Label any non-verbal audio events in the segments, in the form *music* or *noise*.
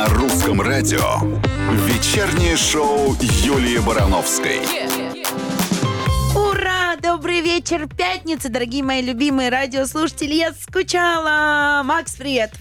На русском радио. Вечернее шоу Юлии Барановской. Ура! Добрый вечер, пятница, дорогие мои любимые радиослушатели. Я скучала. Макс, привет.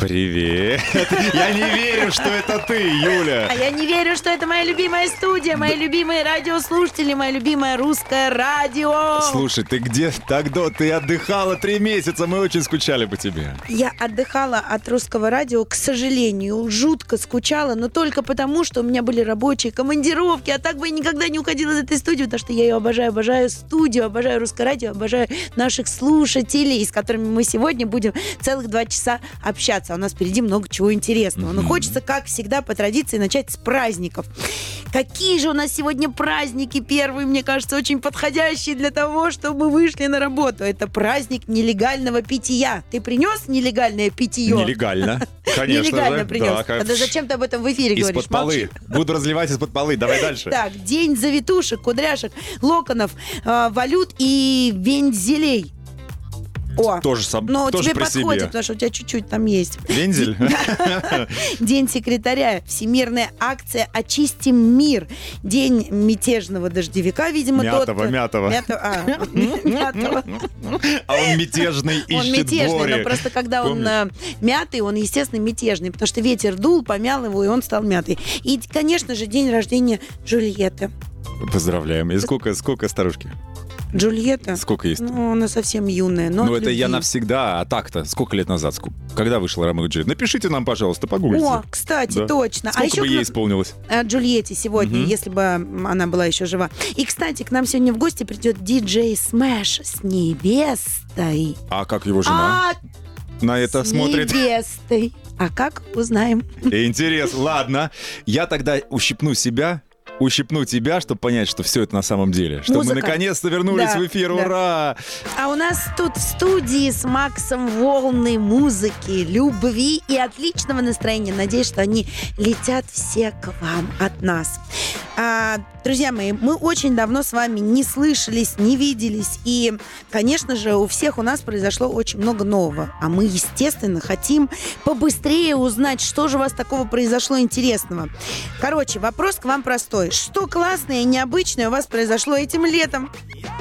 Привет! *laughs* Я не верю, что это ты, Юля! А я не верю, что это моя любимая студия, мои любимые радиослушатели, мое любимое русское радио. Слушай, ты где? Тогда ты отдыхала три месяца, мы очень скучали по тебе. Я отдыхала от русского радио, к сожалению, жутко скучала, но только потому, что у меня были рабочие командировки, а так бы я никогда не уходила из этой студии, потому что я ее обожаю, обожаю студию, обожаю русское радио, обожаю наших слушателей, с которыми мы сегодня будем целых два часа общаться. У нас впереди много чего интересного. Но хочется, как всегда, по традиции, начать с праздников. Какие же у нас сегодня праздники первые, мне кажется, очень подходящие для того, чтобы вышли на работу. Это праздник нелегального питья. Ты принес нелегальное питье? Нелегально. Конечно Нелегально же. принес. Да, как- Тогда зачем ты об этом в эфире говоришь? Из-под полы. Буду разливать из-под полы. Давай *laughs* дальше. Так, день завитушек, кудряшек, локонов, э, валют и вензелей. О, Тоже, сам, но тоже тебе при подходит, себе. потому что у тебя чуть-чуть там есть. Вензель? *laughs* День секретаря, всемирная акция «Очистим мир», День мятежного дождевика, видимо, Мятого, тот... мятого. Мятого, а, *laughs* мятого. А он мятежный Он ищет мятежный, горе. но просто когда он э, мятый, он, естественно, мятежный, потому что ветер дул, помял его, и он стал мятый. И, конечно же, день рождения Джульетты. Поздравляем. И сколько, сколько старушки? Джульетта? Сколько есть? Ну, она совсем юная, но Ну, это я любви. навсегда. А так-то? Сколько лет назад? Когда вышел Ромео и Джульетта? Напишите нам, пожалуйста, погуглите. О, кстати, Да. точно. Сколько а еще бы ей исполнилось? э, Джульетте сегодня, Мгм. если бы она была еще жива. И, кстати, к нам сегодня в гости придет диджей Смэш с невестой. А как его жена А, на это с смотрит? невестой. А как, узнаем. Интересно. Ладно. Я тогда ущипну себя, ущипну тебя, чтобы понять, что все это на самом деле. Что Музыка. мы наконец-то вернулись Да, в эфир. да. Ура! А у нас тут в студии с Максом волны музыки, любви и отличного настроения. Надеюсь, что они летят все к вам от нас. А, друзья мои, мы очень давно с вами не слышались, не виделись. И, конечно же, у всех у нас произошло очень много нового. А мы, естественно, хотим побыстрее узнать, что же у вас такого произошло интересного. Короче, вопрос к вам простой. Что классное и необычное у вас произошло этим летом?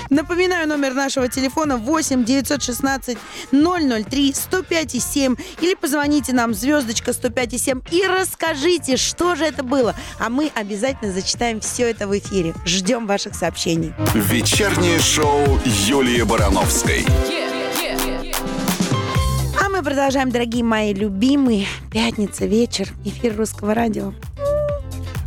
Напоминаю номер нашего телефона 8 916 003 105 и 7 или позвоните нам звездочка 105 и 7 и расскажите, что же это было. А мы обязательно зачитаем все это в эфире. Ждем ваших сообщений. Вечернее шоу Юлии Барановской. А мы продолжаем, дорогие мои любимые. Пятница, вечер, эфир русского радио.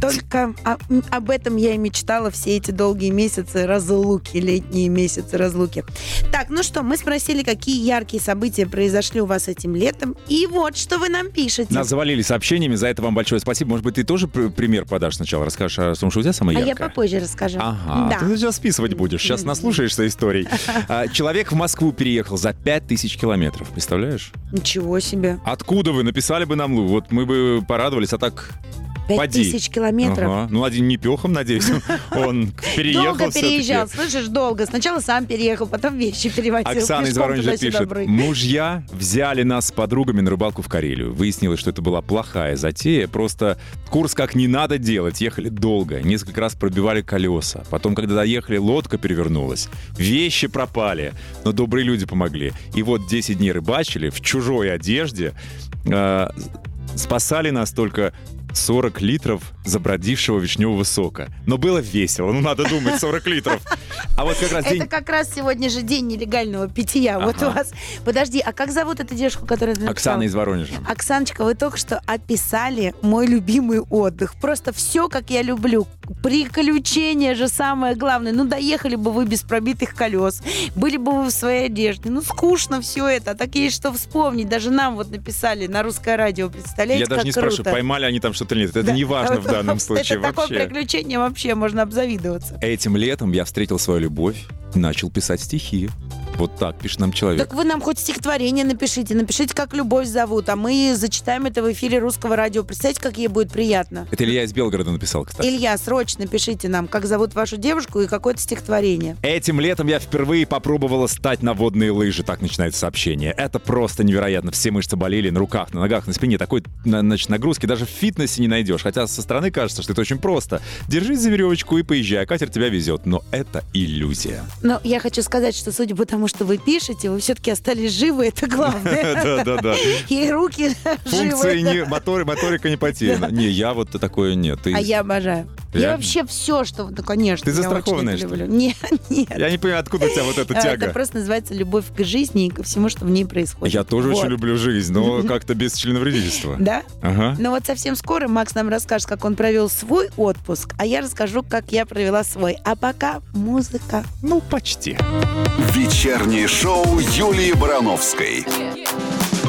Только о- об этом я и мечтала все эти долгие месяцы разлуки, летние месяцы разлуки. Так, ну что, мы спросили, какие яркие события произошли у вас этим летом. И вот, что вы нам пишете. Нас завалили сообщениями, за это вам большое спасибо. Может быть, ты тоже пр- пример подашь сначала, расскажешь о том, что у тебя самое а я яркое? попозже расскажу. Ага, Да. ты сейчас списывать будешь. Сейчас наслушаешься историй. *laughs* А, Человек в Москву переехал за 5000 километров. Представляешь? Ничего себе. Откуда вы? Написали бы нам. Вот мы бы порадовались, а так... Пять тысяч километров. Ага. Ну, один не пехом, надеюсь. Он *laughs* переехал Долго переезжал, слышишь, долго. Сначала сам переехал, потом вещи перевозил. Оксана из Воронежа пишет. Мужья взяли нас с подругами на рыбалку в Карелию. Выяснилось, что это была плохая затея. Просто курс как не надо делать. Ехали долго. Несколько раз пробивали колеса. Потом, когда доехали, лодка перевернулась. Вещи пропали. Но добрые люди помогли. И вот 10 дней рыбачили в чужой одежде. Э, спасали нас только 40 литров забродившего вишневого сока. Но было весело. Ну, надо думать, 40 литров. А вот как раз день... Это как раз сегодня же день нелегального питья. Вот у Ага. вас. Подожди, а как зовут эту девушку, которая написала? Оксана из Воронежа. Оксаночка, вы только что описали мой любимый отдых. Просто все, как я люблю. Приключения же самое главное. Ну, доехали бы вы без пробитых колес. Были бы вы в своей одежде. Ну, скучно все это. А так есть что вспомнить. Даже нам вот написали на русское радио. Представляете, Я даже не круто. спрашиваю, поймали они там что-то или нет. Это Да. не важно в данном случае Это такое вообще. приключение вообще можно обзавидоваться. Этим летом я встретил свою любовь и начал писать стихи. Вот так пишет нам человек. Так вы нам хоть стихотворение напишите, напишите, как любовь зовут, а мы зачитаем это в эфире русского радио. Представьте, как ей будет приятно. Это Илья из Белгорода написал, кстати. Илья, срочно пишите нам, как зовут вашу девушку и какое-то стихотворение. Этим летом я впервые попробовала стать на водные лыжи, так начинается сообщение. Это просто невероятно. Все мышцы болели на руках, на ногах, на спине. Такой значит, нагрузки даже в фитнесе не найдешь. Хотя со стороны кажется, что это очень просто. Держись за веревочку и поезжай, а катер тебя везет. Но это иллюзия. Но я хочу сказать, что судя по тому, что вы пишете, вы все-таки остались живы, это главное. *laughs* Да-да-да. И руки Функции живы. не, мотор, моторика не потеряна. Не, я вот такое нет. А я обожаю. Я вообще все, что... Ну, конечно. Ты застрахованная, это что ли? *laughs* Нет, нет. Я не понимаю, откуда у тебя вот эта Это тяга. просто называется любовь к жизни и ко всему, что в ней происходит. Я тоже Вот. очень люблю жизнь, но *laughs* как-то без членовредительства. Да? Ага. Но вот совсем скоро Макс нам расскажет, как он провел свой отпуск, а я расскажу, как я провела свой. А пока музыка. Ну, почти. Вечернее шоу Юлии Барановской. А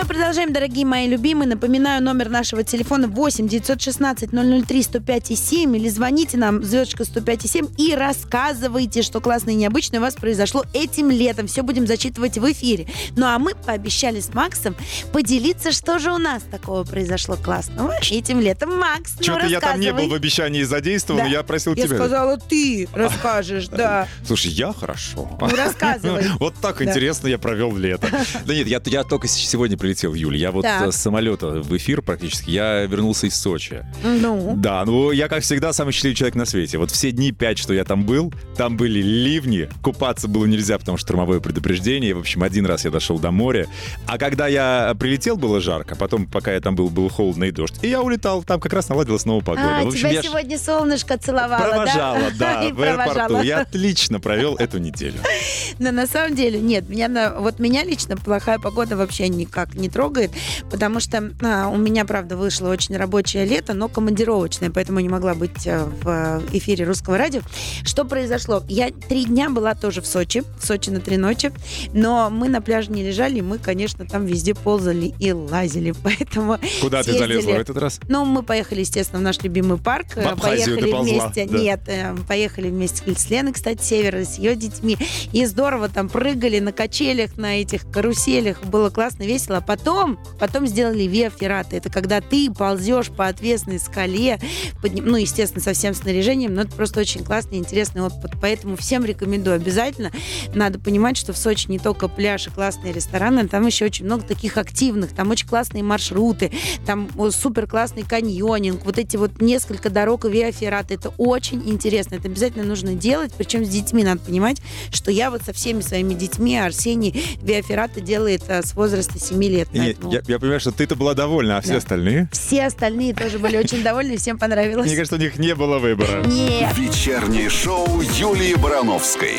мы продолжаем, дорогие мои любимые. Напоминаю, номер нашего телефона 8 916 003 105 и 7 или звоните нам, звездочка 105 и 7 и рассказывайте, что классное и необычное у вас произошло этим летом. Все будем зачитывать в эфире. Ну а мы пообещали с Максом поделиться, что же у нас такого произошло классного этим летом. Макс, ну Что-то я там не был в обещании задействован, Да. я просил Я тебя. сказала, ты расскажешь, *laughs* да. Слушай, я хорошо. Ну, рассказывай. *laughs* Вот так интересно я провел лето. *laughs* Да нет, я, я только сегодня прилетел, Юля. Я вот Так. э, с самолета в эфир практически. Я вернулся из Сочи. Ну, Да, ну я, как всегда, самый счастливый человек на свете. Вот все дни пять, что я там был, там были ливни, купаться было нельзя, потому что штормовое предупреждение. В общем, один раз я дошел до моря. А когда я прилетел, было жарко. Потом, пока я там был, было холодно и дождь. И я улетал. Там как раз наладилась снова погода. а, в общем, тебя я сегодня солнышко целовало, провожала, да? да, *laughs* И в аэропорту. Я отлично провел эту неделю. *laughs* Но на самом деле нет, меня вот меня лично плохая погода вообще никак не трогает, потому что а, у меня, правда, вышло очень рабочее лето, но командировочное, поэтому не могла быть а, в эфире русского радио. Что произошло? Я три дня была тоже в Сочи, в Сочи на три ночи, но мы на пляже не лежали, мы, конечно, там везде ползали и лазили, *laughs* поэтому Куда ты съездили. залезла в этот раз? Ну, мы поехали, естественно, в наш любимый парк. В Абхазию поехали ты ползла, вместе. да. Нет, э, поехали вместе с Леной, кстати, Севера, с ее детьми. И здорово там прыгали на качелях, на этих каруселях. Было классно, весело. Потом, потом сделали Виа Феррата. Это когда ты ползешь по отвесной скале, подним- ну, естественно, со всем снаряжением, но это просто очень классный, интересный опыт. Поэтому всем рекомендую обязательно. Надо понимать, что в Сочи не только пляж и классные рестораны, там еще очень много таких активных, там очень классные маршруты, там супер классный каньонинг, вот эти вот несколько дорог и виаферат. Это очень интересно. Это обязательно нужно делать, причем с детьми надо понимать, что я вот со всеми своими детьми, Арсений виаферата делает а, с возраста 7 лет. Нет, поэтому я, я понимаю, что ты-то была довольна, а все Да. остальные? Все остальные тоже были очень довольны, всем понравилось. Мне кажется, у них не было выбора. Нет. Вечернее шоу Юлии Барановской.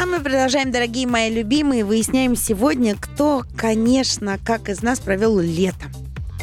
А мы продолжаем, дорогие мои любимые. Выясняем сегодня, кто, конечно, как из нас провел лето.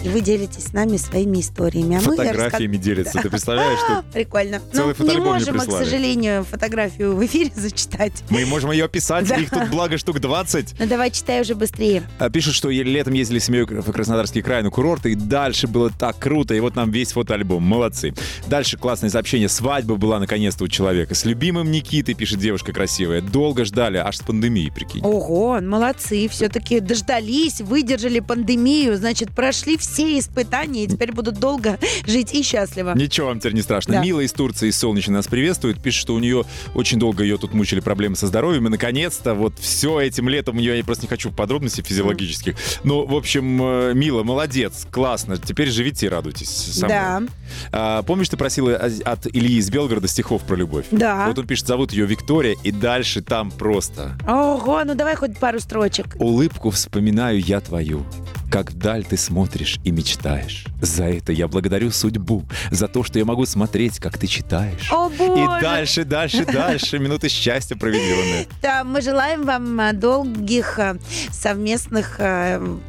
И вы делитесь с нами своими историями. А мы Фотографиями делятся. Ты представляешь, что *laughs* Прикольно. Целый ну, не можем, мы, к прислали. сожалению, фотографию в эфире *laughs* зачитать. мы можем ее описать? Да. Их тут благо штук 20. Ну давай читай уже быстрее. А, Пишут, что летом ездили с семьей в Краснодарский край на курорты, и дальше было так круто, и вот нам весь фотоальбом. Молодцы. Дальше классное сообщение. Свадьба была наконец-то у человека. С любимым Никитой, пишет девушка красивая. Долго ждали, аж с пандемией, прикинь. Ого, молодцы. Все-таки дождались, выдержали пандемию, значит, прошли все испытания и теперь будут долго жить и счастливо. Ничего вам теперь не страшно. Да. Мила из Турции из Солнечной нас приветствует. Пишет, что у нее очень долго ее тут мучили проблемы со здоровьем. И наконец-то вот все этим летом, у нее я просто не хочу в подробности физиологических. Но, в общем, э, Мила, молодец, классно. Теперь живите и радуйтесь. со мной. Да, А, помнишь, ты просила от- от Ильи из Белгорода стихов про любовь? да. Вот он пишет, зовут ее Виктория, и дальше там просто. Ого, ну давай хоть пару строчек. Улыбку вспоминаю я твою, как вдаль ты смотришь и мечтаешь. За это я благодарю судьбу, за то, что я могу смотреть, как ты читаешь. О, боже! И дальше, дальше, дальше минуты счастья проведенные. *laughs* Да, мы желаем вам а, долгих а, совместных а,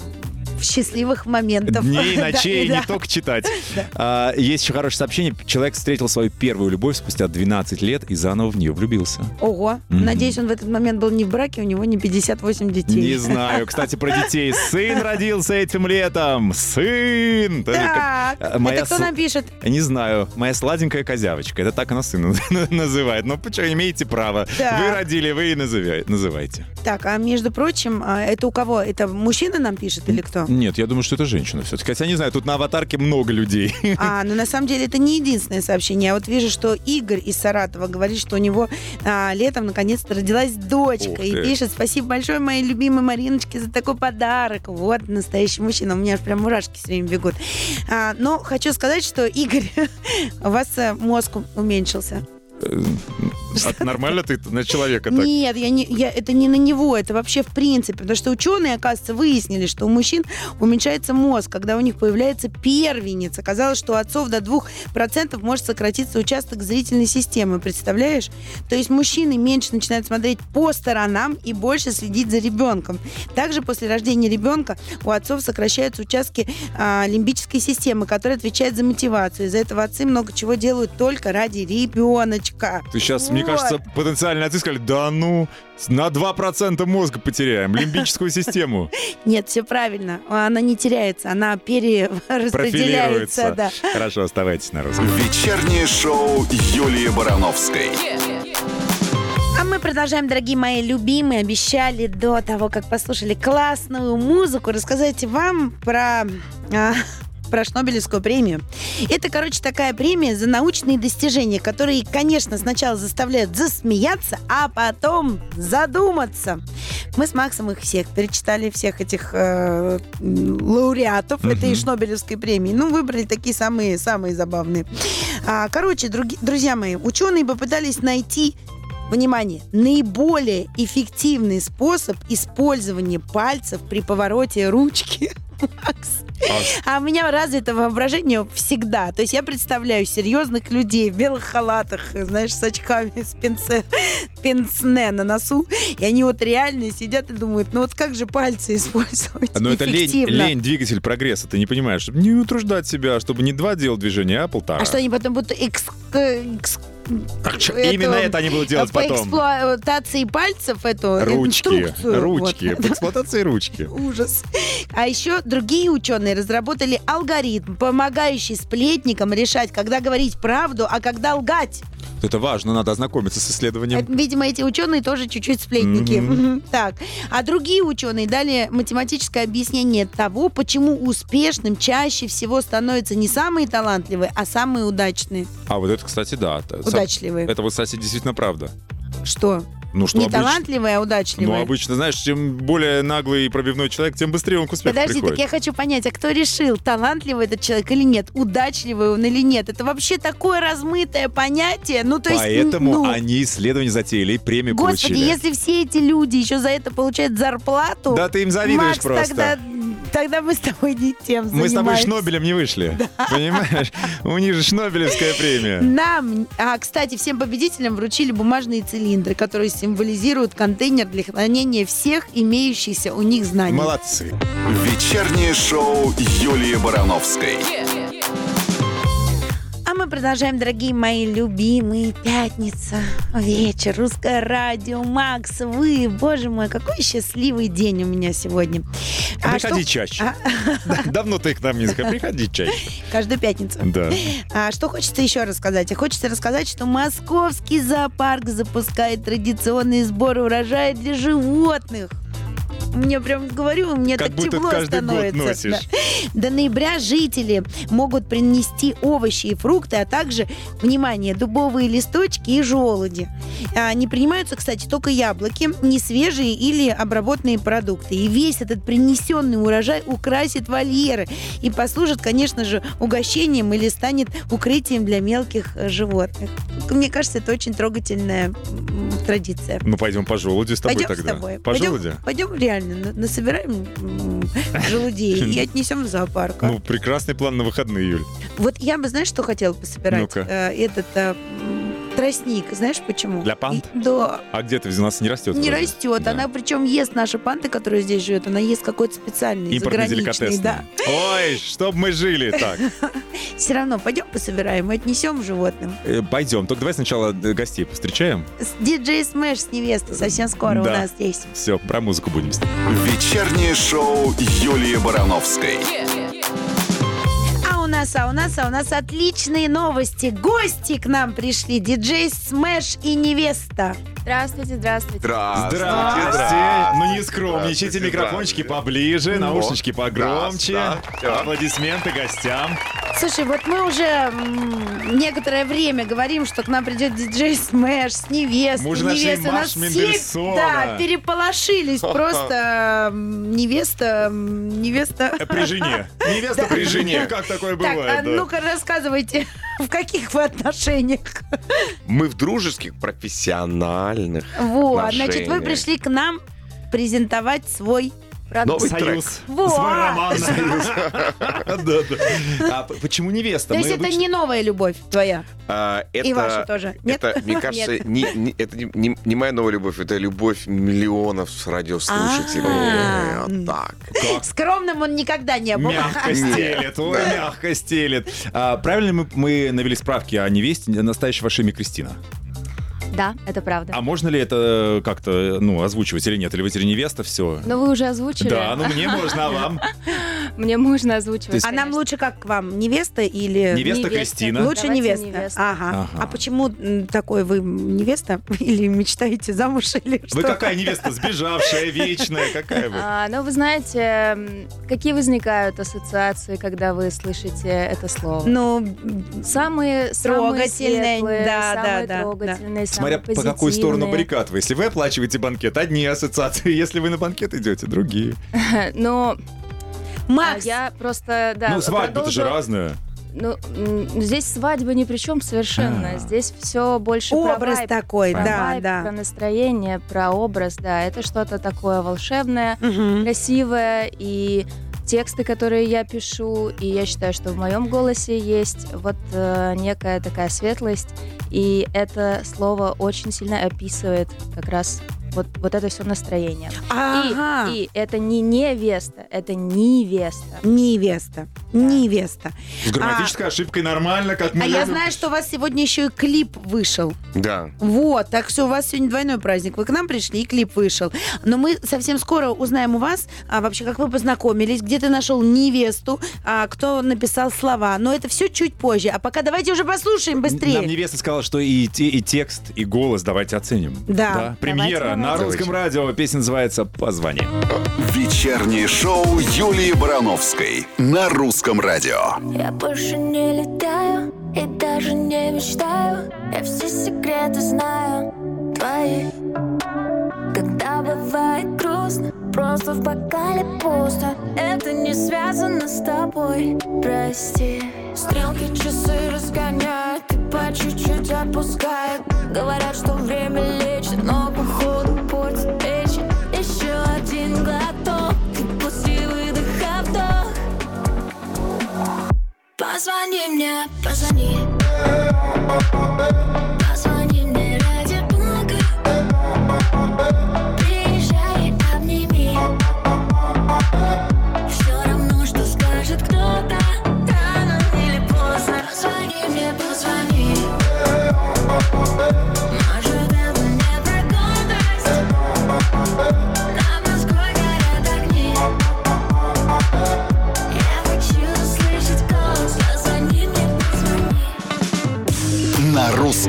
счастливых моментов. Дней, *laughs* ночей, не только читать. *laughs* А, есть еще хорошее сообщение. Человек встретил свою первую любовь спустя 12 лет и заново в нее влюбился. Ого. Надеюсь, он в этот момент был не в браке, у него не 58 детей. Не знаю. *laughs* Кстати, про детей. Сын родился этим летом. Сын! Так, моя это кто нам пишет? Не знаю, моя сладенькая козявочка. Это так она сына называет. Ну, почему имеете право? Вы родили, вы и называйте. Так, а между прочим, а, это у кого? Это мужчина нам пишет или кто? Нет, я думаю, что это женщина все-таки. Хотя не знаю, тут на аватарке много людей. А, ну на самом деле это не единственное сообщение. Я вот вижу, что Игорь из Саратова говорит, что у него а, летом наконец-то родилась дочка. И пишет, спасибо большое моей любимой Мариночке за такой подарок. Вот настоящий мужчина. У меня аж прям мурашки все время бегут. А, но хочу сказать, что Игорь, *laughs* у вас э, мозг уменьшился. А Нормально ты на человека так? Нет, я не, я, это не на него, это вообще в принципе. Потому что ученые, оказывается, выяснили, что у мужчин уменьшается мозг, когда у них появляется первенец. Оказалось, что у отцов до 2% может сократиться участок зрительной системы. Представляешь? То есть мужчины меньше начинают смотреть по сторонам и больше следить за ребенком. Также после рождения ребенка у отцов сокращаются участки а, лимбической системы, которая отвечает за мотивацию. Из-за этого отцы много чего делают только ради ребеночка. Ты сейчас, мне Вот. кажется, потенциально отцы сказали, да ну, на 2% мозга потеряем, лимбическую *laughs* систему. Нет, все правильно. Она не теряется, она перераспределяется. Да. Хорошо, оставайтесь на русском. Вечернее шоу Юлии Барановской. А мы продолжаем, дорогие мои любимые. Обещали до того, как послушали классную музыку, рассказать вам про... а, про Шнобелевскую премию. Это, короче, такая премия за научные достижения, которые, конечно, сначала заставляют засмеяться, а потом задуматься. Мы с Максом их всех перечитали, всех этих э, лауреатов Мгм. этой Шнобелевской премии. Ну, выбрали такие самые, самые забавные. А, короче, други- друзья мои, ученые попытались найти Внимание! Наиболее эффективный способ использования пальцев при повороте ручки. *laughs* Макс. А у меня развито воображение всегда. То есть я представляю серьезных людей в белых халатах, знаешь, с очками, с пенсе, пенсне на носу. И они вот реально сидят и думают, ну вот как же пальцы использовать Но это лень, лень, двигатель прогресса, ты не понимаешь. Чтобы не утруждать себя, чтобы не два делать движения, а полтора. А что они потом будут экс... экс- Так эту- Именно это они будут делать по потом. эксплуатации пальцев эту Ручки, инструкцию. ручки, Вот. по эксплуатации ручки. *laughs* Ужас. А еще другие ученые разработали алгоритм, помогающий сплетникам решать, когда говорить правду, а когда лгать. Это важно, надо ознакомиться с исследованием. Это, видимо, эти ученые тоже чуть-чуть сплетники. Мгм. *laughs* Так. А другие ученые дали математическое объяснение того, почему успешным чаще всего становятся не самые талантливые, а самые удачные. А вот это, кстати, да. Удачливые. Это вот, кстати, действительно правда. Что? Ну, что не обычно- талантливые, а Ну, удачливые. обычно, знаешь, чем более наглый и пробивной человек, тем быстрее он к успеху Подожди, приходит. так я хочу понять, а кто решил, талантливый этот человек или нет, удачливый он или нет? Это вообще такое размытое понятие. Ну, то есть, Поэтому ну, они исследования затеяли и премию Господи, получили. если все эти люди еще за это получают зарплату, Да ты им завидуешь Макс, просто. Тогда, тогда мы с тобой не тем Мы с тобой занимаемся. Шнобелем не вышли. Понимаешь? У них же Шнобелевская премия. Нам, а, кстати, всем победителям вручили бумажные цилиндры, которые символизируют контейнер для хранения всех имеющихся у них знаний. Молодцы. Вечернее шоу Юлии Барановской. Мы продолжаем, дорогие мои любимые. Пятница, вечер, русское радио, Макс, вы, боже мой, какой счастливый день у меня сегодня. А Приходи что- чаще. А, *laughs* Давно ты к нам не заходил. Приходи чаще. каждую пятницу. Да. А что хочется еще рассказать? А хочется рассказать, что Московский зоопарк запускает традиционные сборы урожая для животных. Мне прям говорю, мне Как так будто тепло каждый год становится. носишь. Да. *laughs* До ноября жители могут принести овощи и фрукты, а также, внимание, дубовые листочки и желуди. А, не принимаются, кстати, только яблоки, не свежие или обработанные продукты. И весь этот принесенный урожай украсит вольеры и послужит, конечно же, угощением или станет укрытием для мелких э, животных. Мне кажется, это очень трогательная традиция. Ну, пойдем по желуди с тобой Пойдем тогда. с тобой. По пойдем, желуди? пойдем реально, на- насобираем желудей и *laughs* отнесем в зоопарк. Ну, прекрасный план на выходные, Юль. Вот я бы, знаешь, что хотела пособирать? Ну-ка. Э, Этот э, тростник. Знаешь почему? Для панд? И- да. А где-то у нас не растет? Не вроде. растет. Да. Она причем ест наши панты, которые здесь живет. Она ест какой-то специальный, Импортный заграничный. деликатесный. Да. Ой, чтоб мы жили так. *laughs* Все равно пойдем пособираем и отнесем животным. Э, Пойдем. Только давай сначала э, гостей встречаем. С диджей Смэш с невестой совсем скоро у Да. нас здесь. Все, про музыку будем. Вечернее шоу Юлии Барановской. У нас, а у нас, а у нас отличные новости. Гости к нам пришли. Диджей Смэш и невеста. Здравствуйте, здравствуйте. Здравствуйте. Ну не скромничайте, Здравствуйте, микрофончики здравствуйте. поближе, Ну, наушнички погромче. да, да. Аплодисменты гостям. Слушай, вот мы уже некоторое время говорим, что к нам придет диджей Смэш с невестой. Мы уже нашли невестой. Маш Нас все, да, переполошились. Просто невеста, невеста. При жене. *laughs* Невеста при жене. Как такое Так, а бывает? да? ну-ка рассказывайте, *laughs* в каких вы отношениях? Мы в дружеских, профессиональных. Вот, Отношения. значит, вы пришли к нам презентовать свой Новый Союз. Свой роман. Да, да. А почему невеста? То есть Мы это обычно- не новая любовь твоя? А, это, И ваша тоже? Нет? Это, мне *laughs* кажется, не, не- это не, не- не моя новая любовь, это любовь миллионов радиослушателей. А. Так. Скромным он никогда не был. Мягко стелет, ой, мягко стелет. А, правильно мы, мы навели справки о невесте, настоящее ваше имя Кристина? Да, это правда. А можно ли это э, как-то, ну, озвучивать или нет? Или вы теперь невеста, все? Но вы уже озвучили. Да, ну мне можно, а вам? *laughs* Мне можно озвучивать. Есть- А нам лучше как к вам? Невеста или... Невеста Невеста. Кристина. Лучше Давайте невеста. невеста. Ага. Ага. А почему такой вы невеста? *laughs* Или мечтаете замуж, *laughs* или что? Вы какая невеста? Сбежавшая, вечная? Какая вы? А, ну, вы знаете, какие возникают ассоциации, когда вы слышите это слово? Ну, Самые, самые Трогательные, светлые, да, самые да, да, трогательные, Смотря по какую сторону баррикад вы. Если вы оплачиваете банкет, одни ассоциации. Если вы на банкет идете, другие. *laughs* Но а, Макс, я просто, да, ну, свадьба-то продолжу- же разная. Ну, здесь свадьба ни при чем совершенно. А. Здесь все больше про образ вайб, такой, про да, вайб, да. про настроение, про образ, да. Это что-то такое волшебное, Мгм. красивое и тексты, которые я пишу, и я считаю, что в моем голосе есть вот э, некая такая светлость, и это слово очень сильно описывает как раз вот, вот это все настроение. Ага. И, и это не невеста, это невеста. Невеста. Невеста. С грамматической ошибкой нормально, как мы А я любим. знаю, что у вас сегодня еще и клип вышел. Да. Вот, так что у вас сегодня двойной праздник. Вы к нам пришли, и клип вышел. Но мы совсем скоро узнаем у вас а, вообще, как вы познакомились, где ты нашел невесту, а, кто написал слова. Но это все чуть позже. А пока давайте уже послушаем быстрее. Нам невеста сказала, что и, те- и текст, и голос давайте оценим. Да. Премьера на русском радио. Песня называется «Позвони». Вечернее шоу Юлии Барановской на русском радио. Я больше не летаю и даже не мечтаю Я все секреты знаю твои Когда бывает грустно, просто в бокале пусто Это не связано с тобой, прости Стрелки часы разгоняют и по чуть-чуть отпускают Говорят, что время лечит, но походу портит вечер Еще один глоток и после выдоха вдох. Позвони мне, Позвони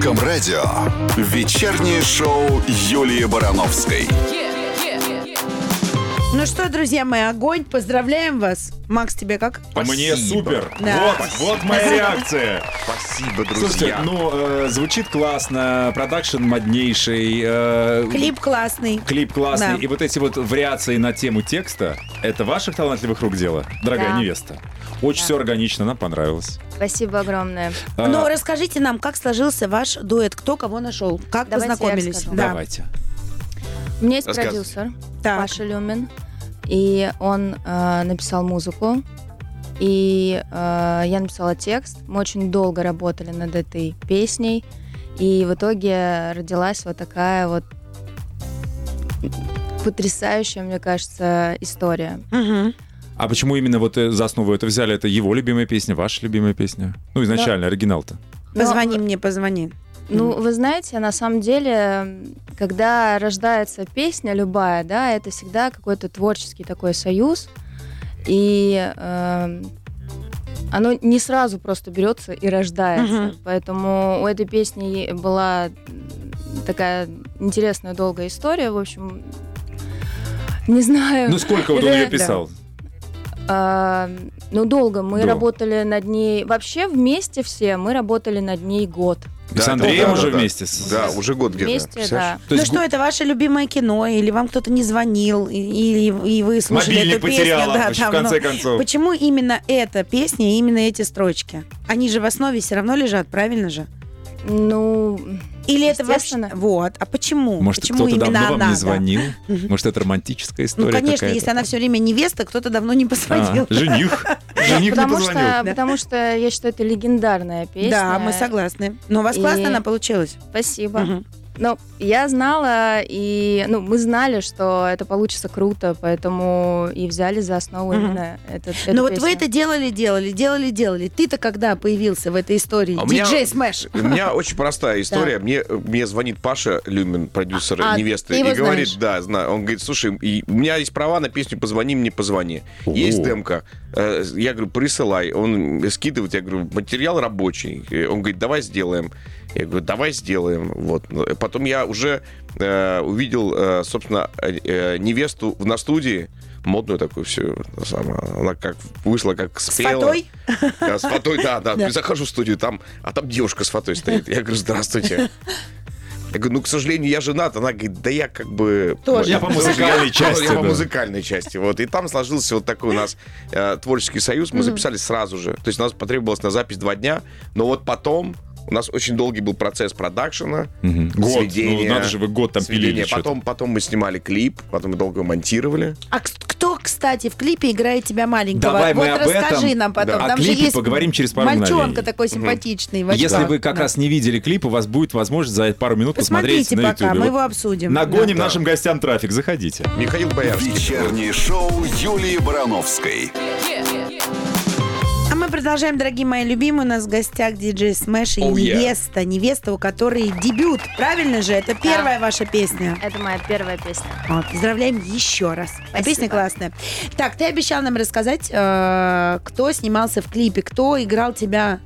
русском радио. Вечернее шоу Юлии Барановской. Ну что, друзья мои, огонь. Поздравляем вас. Макс, тебе как? А мне Спасибо. супер. Да. Вот, вот моя реакция. Спасибо, Слушайте, друзья. ну, э, звучит классно, продакшн моднейший, э, Клип классный. клип классный, Да. и вот эти вот вариации на тему текста, это ваших талантливых рук дело, дорогая Да. невеста. Очень Да. все органично, нам понравилось. Спасибо огромное. А, Ну, расскажите нам, как сложился ваш дуэт, кто кого нашел, как Давайте познакомились. Да. Давайте. У меня есть продюсер Так. Паша Люмин, и он э, написал музыку, и э, я написала текст. Мы очень долго работали над этой песней, И в итоге родилась вот такая вот потрясающая, мне кажется, история. Мгм. А почему именно вот э, за основу это взяли? Это его любимая песня, ваша любимая песня? Ну, изначально, оригинал-то. Но- Позвони мне, позвони. Ну, вы знаете, на самом деле, когда рождается песня любая, да, это всегда какой-то творческий такой союз, и эм, оно не сразу просто берется и рождается. Мгм. Поэтому у этой песни была такая интересная долгая история, в общем, не знаю. Ну, сколько вот он ее *laughs* писал? А, ну, долго. Мы До. работали над ней. Вообще вместе все мы работали над ней год. И с Да, Андреем да, уже да, да. вместе? с- Да, уже год где-то. Вместе, да. То ну есть что, гу- это ваше любимое кино, или вам кто-то не звонил, и- или и вы слушали Мобильник эту песню? потеряла, да, в там, конце ну, концов. Почему именно эта песня, именно эти строчки? Они же в основе все равно лежат, правильно же? Ну, Или это вообще... Вот. А почему? Может, почему кто-то именно давно вам она? не звонил? Может, это романтическая Ну, история конечно, какая-то? если она все время невеста, кто-то давно не позвонил. А, жених. *laughs* Жених не потому позвонил. что, Да. потому что я считаю, это легендарная песня. Да, мы согласны. Но у вас И- классно она получилась. Спасибо. Но я знала, и ну, мы знали, что это получится круто, поэтому и взяли за основу Мгм. именно этот. эту Но вот вы это делали, делали, делали, делали. Ты-то когда появился в этой истории? А Диджей Смэш. У меня очень простая *laughs* история. Мне, мне звонит Паша Люмин, продюсер А, невесты, ты его и говорит, знаешь? да, знаю. Он говорит, слушай, и у меня есть права на песню «Позвони мне, позвони». О. Есть демка. Э, Я говорю, присылай. Он скидывает, я говорю, материал рабочий. И Он говорит, давай сделаем. Я говорю, давай сделаем. Вот. Потом я уже э, увидел, э, собственно, э, э, невесту на студии, модную такую всю, она как вышла, как С спела. фатой? Да, с фатой, да, да. *laughs* Да. Захожу в студию, там, а там девушка с фатой стоит. Я говорю, здравствуйте. Я говорю, ну, к сожалению, я женат. Она говорит, да я как бы... Тоже. Я по музыкальной части, Я по музыкальной части. Вот. И там сложился вот такой у нас э, творческий союз. Мы записали сразу же. То есть у нас потребовалось на запись два дня. Но вот потом у нас очень долгий был процесс продакшена. Мгм. Год. сведения, Ну, надо же, вы год там сведения. пилили. Потом, потом мы снимали клип, потом мы долго монтировали. А кто, кстати, в клипе играет тебя маленького? Давай вот мы об расскажи этом. нам потом. Да. О Там же клипе есть поговорим через пару мальчонка мгновений. такой симпатичный. в Если вы как Да. раз не видели клип, у вас будет возможность за пару минут посмотреть Посмотрите на пока, YouTube. мы его обсудим. Нагоним Да. нашим гостям трафик, заходите. Михаил Боярский. Вечернее шоу Юлии Барановской. Продолжаем, дорогие мои любимые. У нас в гостях диджей Смэш и Oh, yeah. невеста. Невеста, у которой дебют. Правильно же? Это первая ваша песня. Это моя первая песня. Вот, поздравляем еще раз. А Спасибо. песня классная. Так, ты обещал нам рассказать, э, кто снимался в клипе, кто играл тебя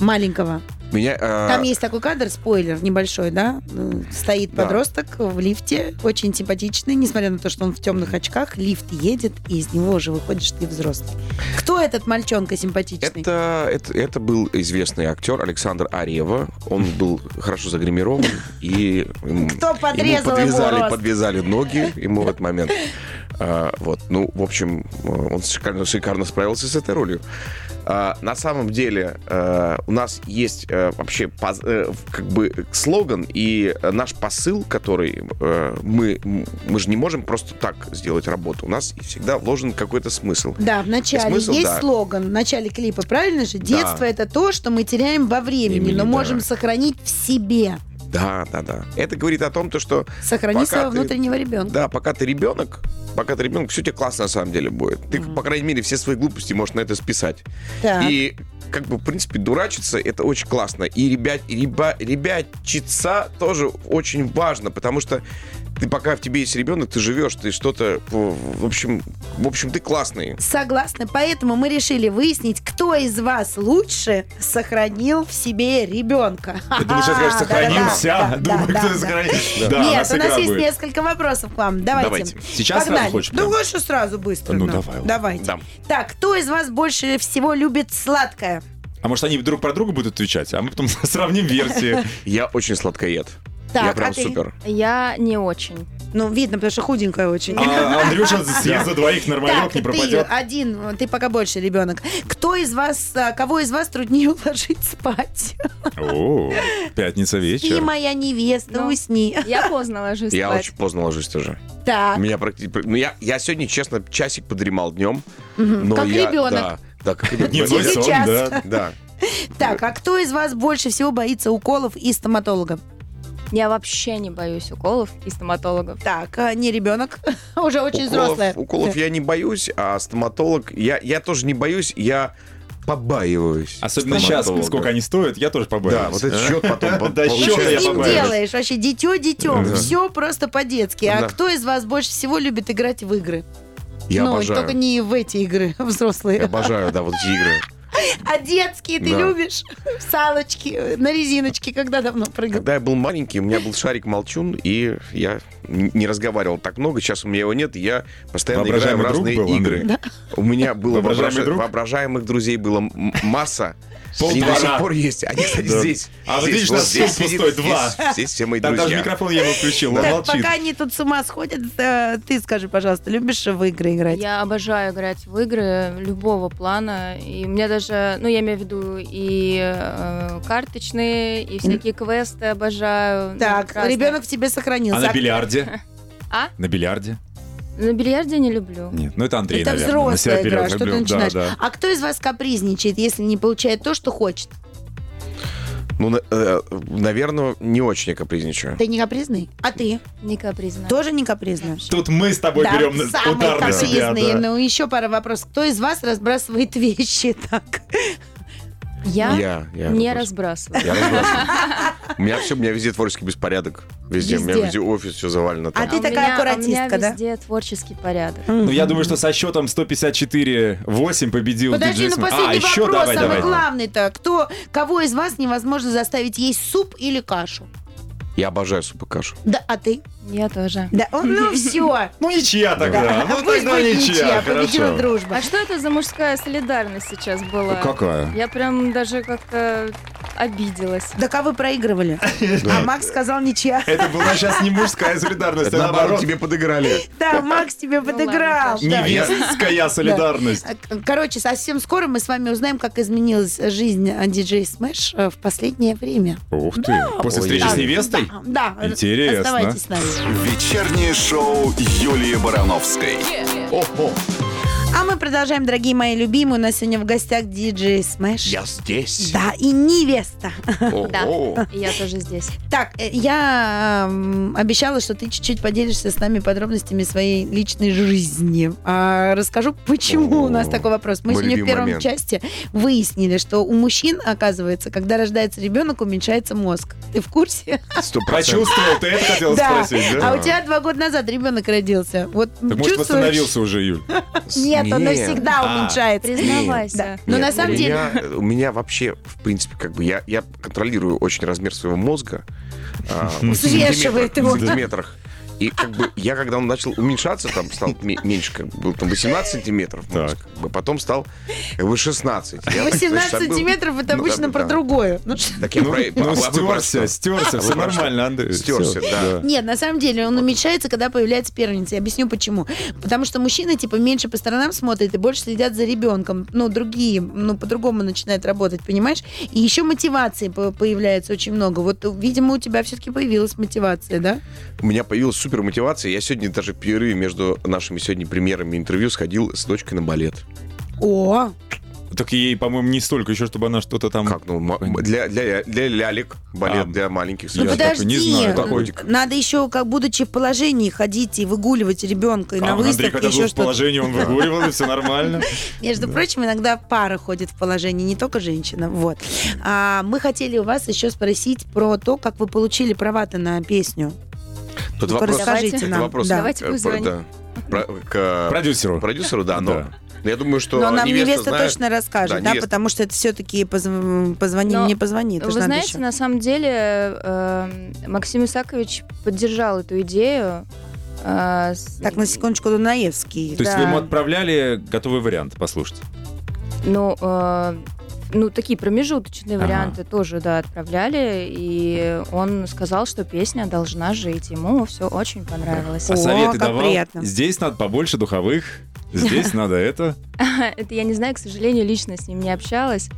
маленького. Меня, э, Там есть такой кадр, спойлер небольшой, да? Ну, Стоит Да. подросток в лифте, очень симпатичный, несмотря на то, что он в темных очках, лифт едет, и из него уже выходишь ты взрослый. Кто этот мальчонка симпатичный? Это, это, это был известный актер Александр Арева. Он был хорошо загримирован. И Кто подрезал ему его подвязали, рост? подвязали ноги ему в этот момент. А, вот, ну, в общем, э, он шикарно, шикарно справился с этой ролью. А, на самом деле э, у нас есть э, вообще э, как бы слоган и наш посыл, который мы мы же не можем просто так сделать работу. У нас всегда вложен какой-то смысл. Да, в начале Смысл, есть да. слоган, в начале клипа, правильно же? Детство Да. это то, что мы теряем во времени, Времени, но да. можем сохранить в себе. Да, да, да. Это говорит о том, то, что Сохранить Пока своего ты- внутреннего ребенка. да, пока ты ребенок, пока ты ребенок, все тебе классно на самом деле будет. Ты, по крайней мере, все свои глупости можешь на это списать. Так. И как бы, в принципе, дурачиться это очень классно. И ребят, и реба, ребячиться тоже очень важно, потому что ты пока в тебе есть ребенок, ты живешь, ты что-то, в общем, в общем, ты классный. Согласна. Поэтому мы решили выяснить, кто из вас лучше сохранил в себе ребенка. Я думаю, сейчас скажешь, сохранился. Думаю, кто сохранил. Да, Нет, у нас есть несколько вопросов к вам. Давайте. Сейчас сразу хочешь? Да лучше сразу быстро. Ну, да. давай. Давайте. Да. Так, кто из вас больше всего любит сладкое? А может, они друг про друга будут отвечать, а мы потом *laughs* сравним версии. Я очень сладкоед. Так, я прям а ты? супер. Я не очень. Ну, видно, потому что худенькая очень. А Андрюша съест за двоих, нормалек, не ты пропадет. один, ты пока больше ребенок. Кто из вас, а, кого из вас труднее уложить спать? О, пятница Ты вечер. моя невеста, Ну. усни. Я поздно ложусь Я спать. очень поздно ложусь тоже. Так, Меня практически... Ну, я, я сегодня, честно, часик подремал днем. Как я- ребенок. Да, да, как ребенок. Да. Да. *laughs* Так, а кто из вас больше всего боится уколов и стоматолога? Я вообще не боюсь уколов и стоматологов. Так, а не ребенок, *laughs* уже очень уколов, взрослая. уколов я не боюсь, а стоматолог... Я, я тоже не боюсь, я побаиваюсь. Особенно сейчас, сколько они стоят, я тоже побоюсь. Да, вот этот счет потом *laughs* по- Да, счет Что я с ним побаиваюсь. делаешь? Вообще, дитё детем. Да. Все просто по-детски. А кто из вас больше всего любит играть в игры? Я ну, обожаю. только не в эти игры *laughs* взрослые. Я обожаю, да, вот эти игры. А детские ты Да. любишь? Салочки, на резиночке, когда давно прыгал? Когда я был маленький, у меня был шарик молчун, и я не разговаривал так много. Сейчас у меня его нет, я постоянно играю в разные был, игры. Андрей? У меня было Воображаемый вообража- друг? воображаемых друзей было масса. Пол Они до сих пор есть. Они, кстати, Да. здесь. А вот Здесь, видишь, вот здесь сидит, пустой, два. Здесь, здесь все мои Там даже друзья. микрофон я ему включил, он молчит. пока они тут с ума сходят, э, ты скажи, пожалуйста, любишь в игры играть? Я обожаю играть в игры любого плана. И у меня даже, ну, я имею в виду и э, карточные, и всякие квесты обожаю. Ну, Так, ребенок в тебе А сохранился. на бильярде? *laughs* А? На бильярде? На бильярде не люблю. Нет, ну это Андрей, Это наверное. на себя взрослая игра, что ты Люблю. начинаешь. Да, да. А кто из вас капризничает, если не получает то, что хочет? Ну, э, наверное, не очень я капризничаю. Ты не капризный? А ты? Не капризна. Тоже не капризная? Тут мы с тобой Да, берем на- самые удар на себя. капризные. да. Ну, еще пара вопросов. Кто из вас разбрасывает *laughs* вещи так? Я, Я, я не разбрасываю. Я разбрасываю. *laughs* У меня все, у меня везде творческий беспорядок. Везде. У меня Везде. везде офис, все завалено. А там. ты у такая меня- аккуратистка, У меня да? везде творческий порядок. Ну, я думаю, что со счетом 154-8 победил Подожди, диджей ну Смэш. последний А, еще вопрос, давай, самый давай. главный-то. Кто, кого из вас невозможно заставить есть суп или кашу? Я обожаю суп и кашу. Да, а ты? Я тоже. Да, о, ну *laughs* все. Ну, ничья тогда. Ну, Пусть тогда будет ничья, ничья, победила хорошо. дружба. А что это за мужская солидарность сейчас была? Какая? Я прям даже как-то обиделась. Так а вы проигрывали. *laughs* А Макс сказал ничья. Это была сейчас не мужская солидарность, а Наоборот, тебе подыграли. Да, Макс тебе ладно, подыграл. Да. невестская солидарность. А, Короче, совсем скоро мы с вами узнаем, как изменилась жизнь э, диджей Смэш э, в последнее время. Ух ты, после Ой, встречи да. с невестой? Да, да. Интересно. Оставайтесь с нами. Вечернее шоу Юлии Барановской. Ого, А мы продолжаем, дорогие мои любимые. У нас сегодня в гостях диджей Смэш. я здесь. Да, и невеста. И я тоже здесь. Так, э, я обещала, что ты чуть-чуть поделишься с нами подробностями своей личной жизни. А, расскажу, почему у нас такой вопрос. Мы сегодня в первом части выяснили, что у мужчин, оказывается, когда рождается ребенок, уменьшается мозг. Ты в курсе? Почувствовал, ты это хотел Да. спросить, А да? у тебя два года назад ребенок родился. Вот Так может восстановился уже, Юль? Нет, он Нет. навсегда А. уменьшается. Признавайся. Да. Но Нет, на самом у деле... меня, у меня вообще, в принципе, как бы я, я контролирую очень размер своего мозга. а, в Взвешивает сантиметрах- его. В сантиметрах. И как бы я, когда он начал уменьшаться, там стал ме- меньше, как бы был там 18 сантиметров мозг, Так. как бы, потом стал как бы 16. Я так, 18 значит, забыл. сантиметров это Ну, обычно да, про да. другое. Ну, Так я Ну, про- ну, про стерся, стерся, все нормально, Андрей. Стерся, да. Нет, на самом деле он уменьшается, когда появляется первенец. Я объясню почему. Потому что мужчины, типа, меньше по сторонам смотрят и больше следят за ребенком. Ну, другие, ну, по-другому начинают работать, понимаешь? И еще мотивации по- появляется очень много. Вот, видимо, у тебя все-таки появилась мотивация, да? У меня появилась супер мотивация. Я сегодня даже в перерыве между нашими сегодня премьерами интервью сходил с дочкой на балет. О, Так ей, по-моему, не столько еще, чтобы она что-то там... Как, ну, для, для, для лялек балет, А. для маленьких. ну такой не подожди, знаю, такой. надо еще, как будучи в положении, ходить и выгуливать ребенка, и А, на Андрей, выставке когда был еще в что-то. положении, он выгуливал, и все нормально. *laughs* Между прочим, иногда пара ходит в положении, не только женщина. Вот. А, мы хотели у вас еще спросить про то, как вы получили права-то на песню. Тут Ну-ка, вопрос, расскажите нам. вопрос Да. Давайте э, позвоним. да, про- к Продюсеру. продюсеру, да, но Да. я думаю, что Но нам невеста, невеста, знает- точно расскажет, Да, да, невеста. потому что это все-таки позвони, Но не позвони. это Вы знаете, еще. на самом деле э, Максим Исакович поддержал эту идею. э, с- Так, на секундочку, Дунаевский. То есть Да. вы ему отправляли готовый вариант, послушать. Ну, э, ну, такие промежуточные Ага. варианты тоже, да, отправляли. И он сказал, что песня должна жить. Ему все очень понравилось. А О, советы как давал? приятно. Здесь надо побольше духовых, здесь *laughs* надо это. *laughs* Это я не знаю, к сожалению, лично с ним не общалась.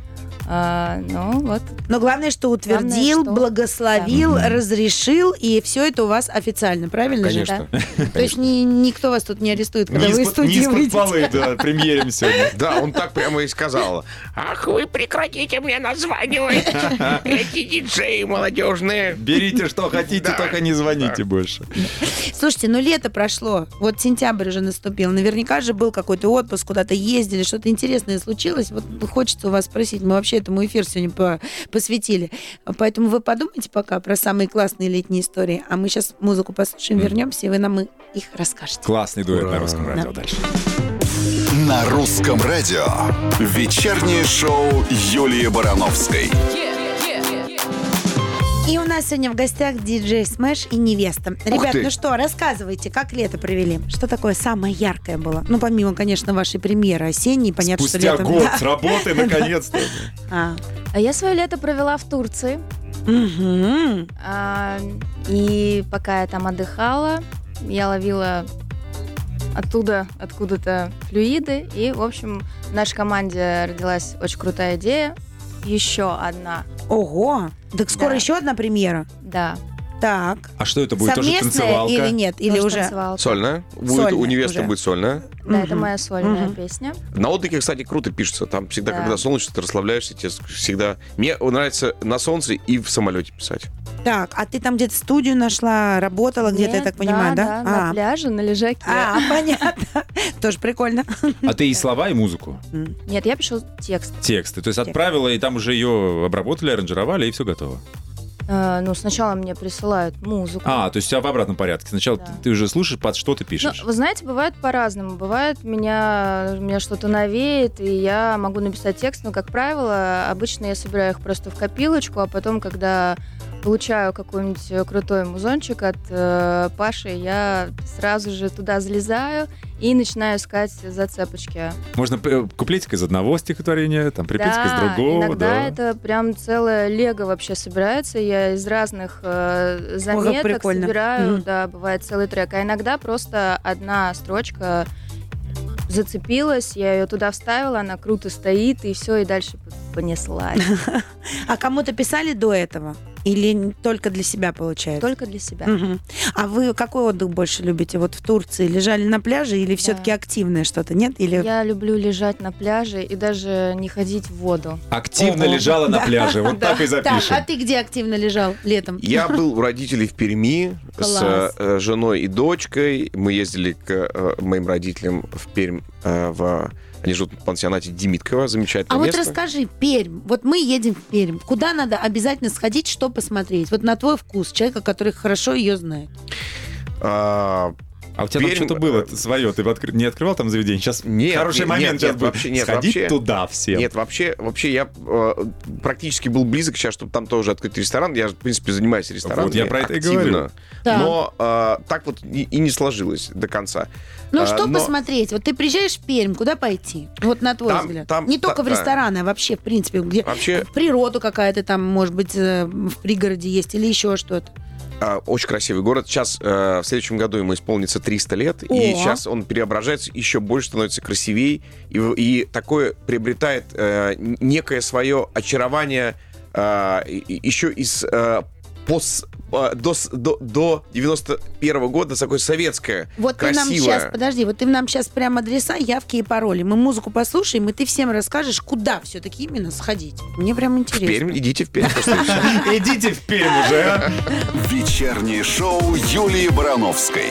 А, ну, вот. Но главное, что утвердил, что- благословил, Да. разрешил, и все это у вас официально, правильно же? Конечно. То есть ни- никто вас тут не арестует, когда Не вы из не студии из-под выйдете. полы, да, *laughs* премьерим сегодня. Да, он так прямо и сказал. Ах, вы прекратите мне названивать. Эти диджеи молодежные. Берите, что хотите, Да. только не звоните больше. Слушайте, ну лето прошло, вот сентябрь уже наступил. Наверняка же был какой-то отпуск, куда-то ездили, что-то интересное случилось. Вот хочется у вас спросить. Мы вообще этому эфир сегодня по- посвятили. Поэтому вы подумайте пока про самые классные летние истории. А мы сейчас музыку послушаем, вернемся, и вы нам их расскажете. Классный дуэт Ура. на русском радио Да. дальше. На русском радио. Вечернее шоу Юлии Барановской. И у нас сегодня в гостях диджей Смэш и невеста. Ребят, ну что, рассказывайте, как лето провели? Что такое самое яркое было? Ну, помимо, конечно, вашей премьеры осенней, понятно, что Спустя летом... год Да. с работы, *laughs* наконец-то. А. А я свое лето провела в Турции. Мгм. А, и пока я там отдыхала, я ловила оттуда, откуда-то флюиды. И, в общем, в нашей команде родилась очень крутая идея. Еще одна. Ого! Так скоро Да. еще одна премьера. Да. Так. А что это будет? Тоже танцевалка? или нет? Или тоже уже... танцевалка. Сольная. Будет, Сольная у невесты уже. будет сольная. Да, это моя сольная Мгм. песня. На отдыхе, кстати, круто пишется. Там всегда, Да. когда солнечно, ты расслабляешься, тебе всегда... Мне нравится на солнце и в самолете писать. Так, а ты там где-то студию нашла, работала где-то, я Нет, так понимаю, да? на А. пляже, на лежаке. А, *laughs* понятно. Тоже прикольно. А ты и слова, и музыку? Нет, я пишу текст. Тексты. То есть отправила, и там уже ее обработали, аранжировали, и все готово. Э, ну, сначала мне присылают музыку. А, то есть у тебя в обратном порядке. Сначала Да. ты, ты уже слушаешь, под что ты Ну, пишешь. вы знаете, бывает по-разному. Бывает, меня, меня что-то навеет, и я могу написать текст, но, как правило, обычно я собираю их просто в копилочку, а потом, когда получаю какой-нибудь э, крутой музончик от э, Паши, я сразу же туда залезаю и начинаю искать зацепочки. Можно э, куплетик из одного стихотворения, там припетик из Да, другого. иногда да. это прям целое лего вообще собирается. Я из разных э, заметок прикольно. собираю, Мгм. да, бывает целый трек. А иногда просто одна строчка зацепилась, я ее туда вставила, она круто стоит, и все, и дальше понеслась. *laughs* А кому-то писали до этого? Или только для себя получается? Только для себя. Мгм. А вы какой отдых больше любите? Вот в Турции лежали на пляже или все-таки активное что-то, нет? Или Я люблю лежать на пляже и даже не ходить в воду. Активно Ого. лежала на Да. пляже. Вот *laughs* так и Так, запишем. а ты где активно лежал летом? Я *laughs* был у родителей в Перми с э, женой и дочкой. Мы ездили к э, моим родителям в Пермь. э, в... Они живут в пансионате Демиткова. Замечательное А вот место. расскажи, Пермь. Вот мы едем в Пермь. Куда надо обязательно сходить, что посмотреть? Вот на твой вкус, человека, который хорошо ее знает. А, А у тебя там Пермь, что-то было э, свое? Ты откры- не открывал там заведение? Сейчас Нет, хороший нет, момент нет, сейчас нет, вообще нет, Сходить вообще- туда все. Нет, вообще, вообще я э, практически был близок сейчас, чтобы там тоже открыть ресторан. Я, в принципе, занимаюсь ресторанами. Вот я про это и активно. говорю. Так. Но э, так вот и, и не сложилось до конца. Ну, А, что но- посмотреть? Вот ты приезжаешь в Пермь, куда пойти? Вот на твой Там- взгляд. там- Не только та- в да. рестораны, а вообще, в принципе, где Вообще природу какая-то там, может быть, э, в пригороде есть или еще что-то. Э, очень красивый город. Сейчас э, в следующем году ему исполнится 300 лет, О. и сейчас он преображается еще больше, становится красивей, и, и такое приобретает э, некое свое очарование э, еще из пос- э, до, с- до, до 91 года такое советское, Вот ты нам красивое. сейчас, подожди, вот ты нам сейчас прям адреса, явки и пароли. Мы музыку послушаем, и ты всем расскажешь, куда все-таки именно сходить. Мне прям В интересно. Пермь, идите в Пермь. *laughs* просто. Идите в Пермь уже, а? Вечернее шоу Юлии Барановской.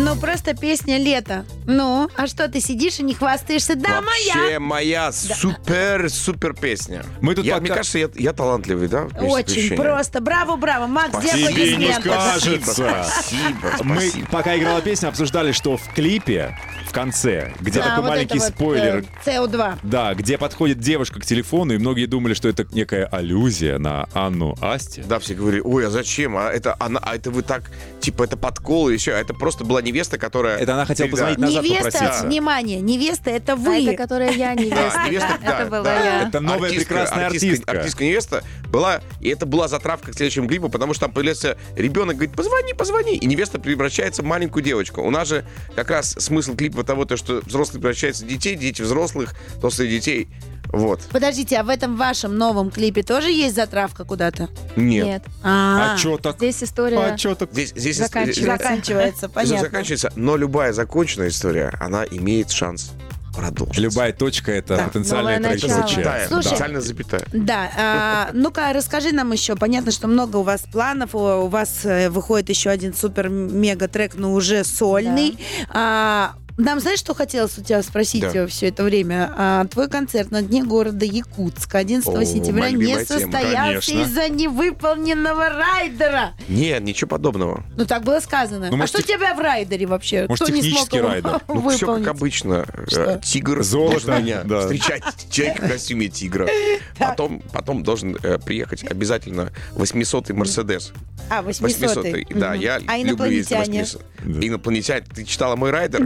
Ну, просто песня «Лето». Ну, а что, ты сидишь и не хвастаешься? Да, моя! Вообще моя супер-супер песня. Мы тут Я- пока- Мне кажется, я, я талантливый, да? Очень просто. Браво, браво. Макс, где Спасибо. Тебе не аплодисменты? кажется. Спасибо, Мы, спасибо. пока играла песня, обсуждали, что в клипе в конце, где Да, такой вот маленький это вот, спойлер, э, СО2. да, где подходит девушка к телефону, и многие думали, что это некая аллюзия на Анну Асти. Да, все говорили, ой, а зачем? А это, она, а это вы так, типа, это подкол еще. А это просто была невеста, которая... Это она хотела позвонить назад Невеста, внимание, невеста, это А вы. это, которая я *laughs* невеста. *laughs* Да, это была я. Это новая прекрасная артистка. Артистка невеста была, и это была затравка к следующему клипу, потому что там появляется ребенок, говорит, позвони, позвони, и невеста превращается в маленькую девочку. У нас же как раз смысл клипа того, то, что взрослые превращаются в детей, дети взрослых, взрослые детей. Вот. Подождите, а в этом вашем новом клипе тоже есть затравка куда-то? Нет. Нет. А, А чё так? Здесь история... А чё так? Здесь, здесь Заканчивается. заканчивается, *laughs* понятно. заканчивается, но любая законченная история, она имеет шанс продолжиться. Любая точка — это Да. потенциальная траектория. Запятая, Слушай, специально запятая. Да, а, ну-ка, расскажи нам еще. Понятно, что много у вас планов. У у вас э, выходит еще один супер-мега-трек, но уже сольный. А, нам знаешь, что хотелось у тебя спросить Да. все это время? А, твой концерт на дне города Якутск 11 О, сентября не состоялся из-за невыполненного райдера. Нет, ничего подобного. Ну, так было сказано. Ну, а может, что у тех- тебя в райдере вообще? Может, Кто не смог технический его райдер? Ну, все как обычно. Что? Э, Тигр Золото, должен меня да. встречать. Человек в костюме тигра. *laughs* Потом, потом должен э, приехать обязательно 800-й Мерседес. А, 800 800-й. Да, я А люблю ездить инопланетяне? 800. Инопланетяне. Ты читала мой райдер?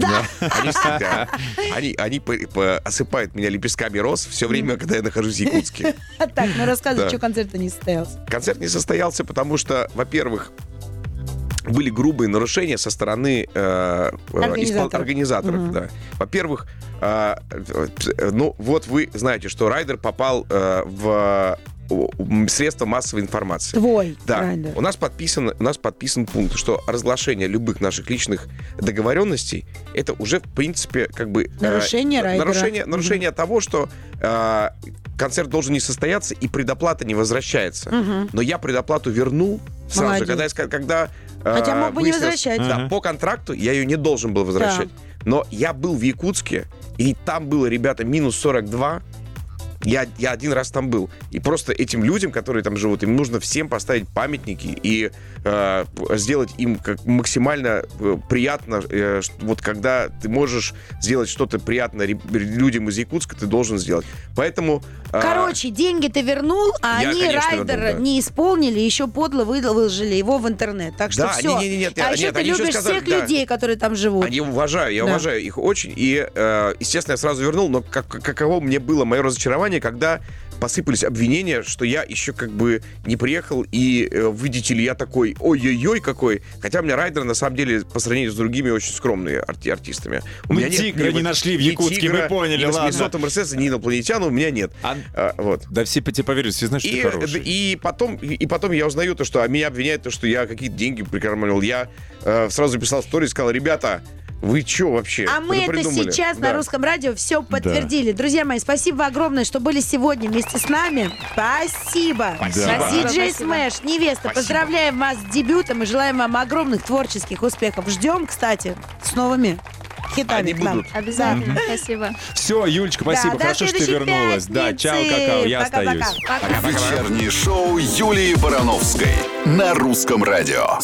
Они всегда. Они, они по- по- осыпают меня лепестками роз все время, когда я нахожусь в Якутске. *laughs* Так, ну рассказывай, Да. что концерт не состоялся. Концерт не состоялся, потому что, во-первых, были грубые нарушения со стороны э, э, Организаторов. испол- организаторов. Мгм. да. Во-первых, э, э, ну вот вы знаете, что Райдер попал э, в средства массовой информации. Твой Да, райдер. у нас подписан, у нас подписан пункт, что разглашение любых наших личных договоренностей это уже в принципе как бы э, Нарушение райдера. нарушение, нарушение того, что э, концерт должен не состояться и предоплата не возвращается. Мгм. Но я предоплату вернул сразу Молодец. же, когда, когда э, Хотя мог бы не возвращать. Да, Ага. по контракту я ее не должен был возвращать. Но я был в Якутске, и там было, ребята, минус 42. Я, я один раз там был. И просто этим людям, которые там живут, им нужно всем поставить памятники и э, сделать им как максимально э, приятно. э, вот когда ты можешь сделать что-то приятное людям из Якутска, ты должен сделать. Поэтому... э, Короче, деньги ты вернул, а Я, они конечно, райдер вернул, да. не исполнили, еще подло выложили его в интернет. Так что Да, все. не- не- не- нет, а нет, еще ты они еще любишь сказали, всех да. людей, которые там живут. Они уважаю, я Да. уважаю их очень. И, э, естественно, я сразу вернул, но как, каково мне было мое разочарование, когда посыпались обвинения, что я еще как бы не приехал, и, э, видите ли, я такой, ой-ой-ой какой. Хотя у меня райдер, на самом деле, по сравнению с другими, очень скромные арти- артистами. У Ну, меня тигра ни не вот- нашли в ни Якутске, тигра, мы поняли, ни ладно. 800 Мерседеса, ни инопланетян у меня нет. А- А, вот. Да все по тебе поверят, все знают, что И, ты хороший. и, потом, и потом я узнаю то, что меня обвиняют, то, что я какие-то деньги прикармливал. Я э, сразу писал в сторис, сказал, ребята, вы что вообще? А мы это придумали?» сейчас на Да. русском радио все подтвердили. Друзья мои, спасибо огромное, что были сегодня вместе с нами. Спасибо. Спасибо. Диджей. Смэш, невеста, Спасибо. поздравляем вас с дебютом и желаем вам огромных творческих успехов. Ждем, кстати, с новыми хитами Они к нам. будут. Обязательно. Спасибо. Все, Юлечка, спасибо, Да, хорошо, что ты вернулась. Да, чао, какао, я Пока-пока. остаюсь. Пока. Вечернее шоу Юлии Барановской на русском радио.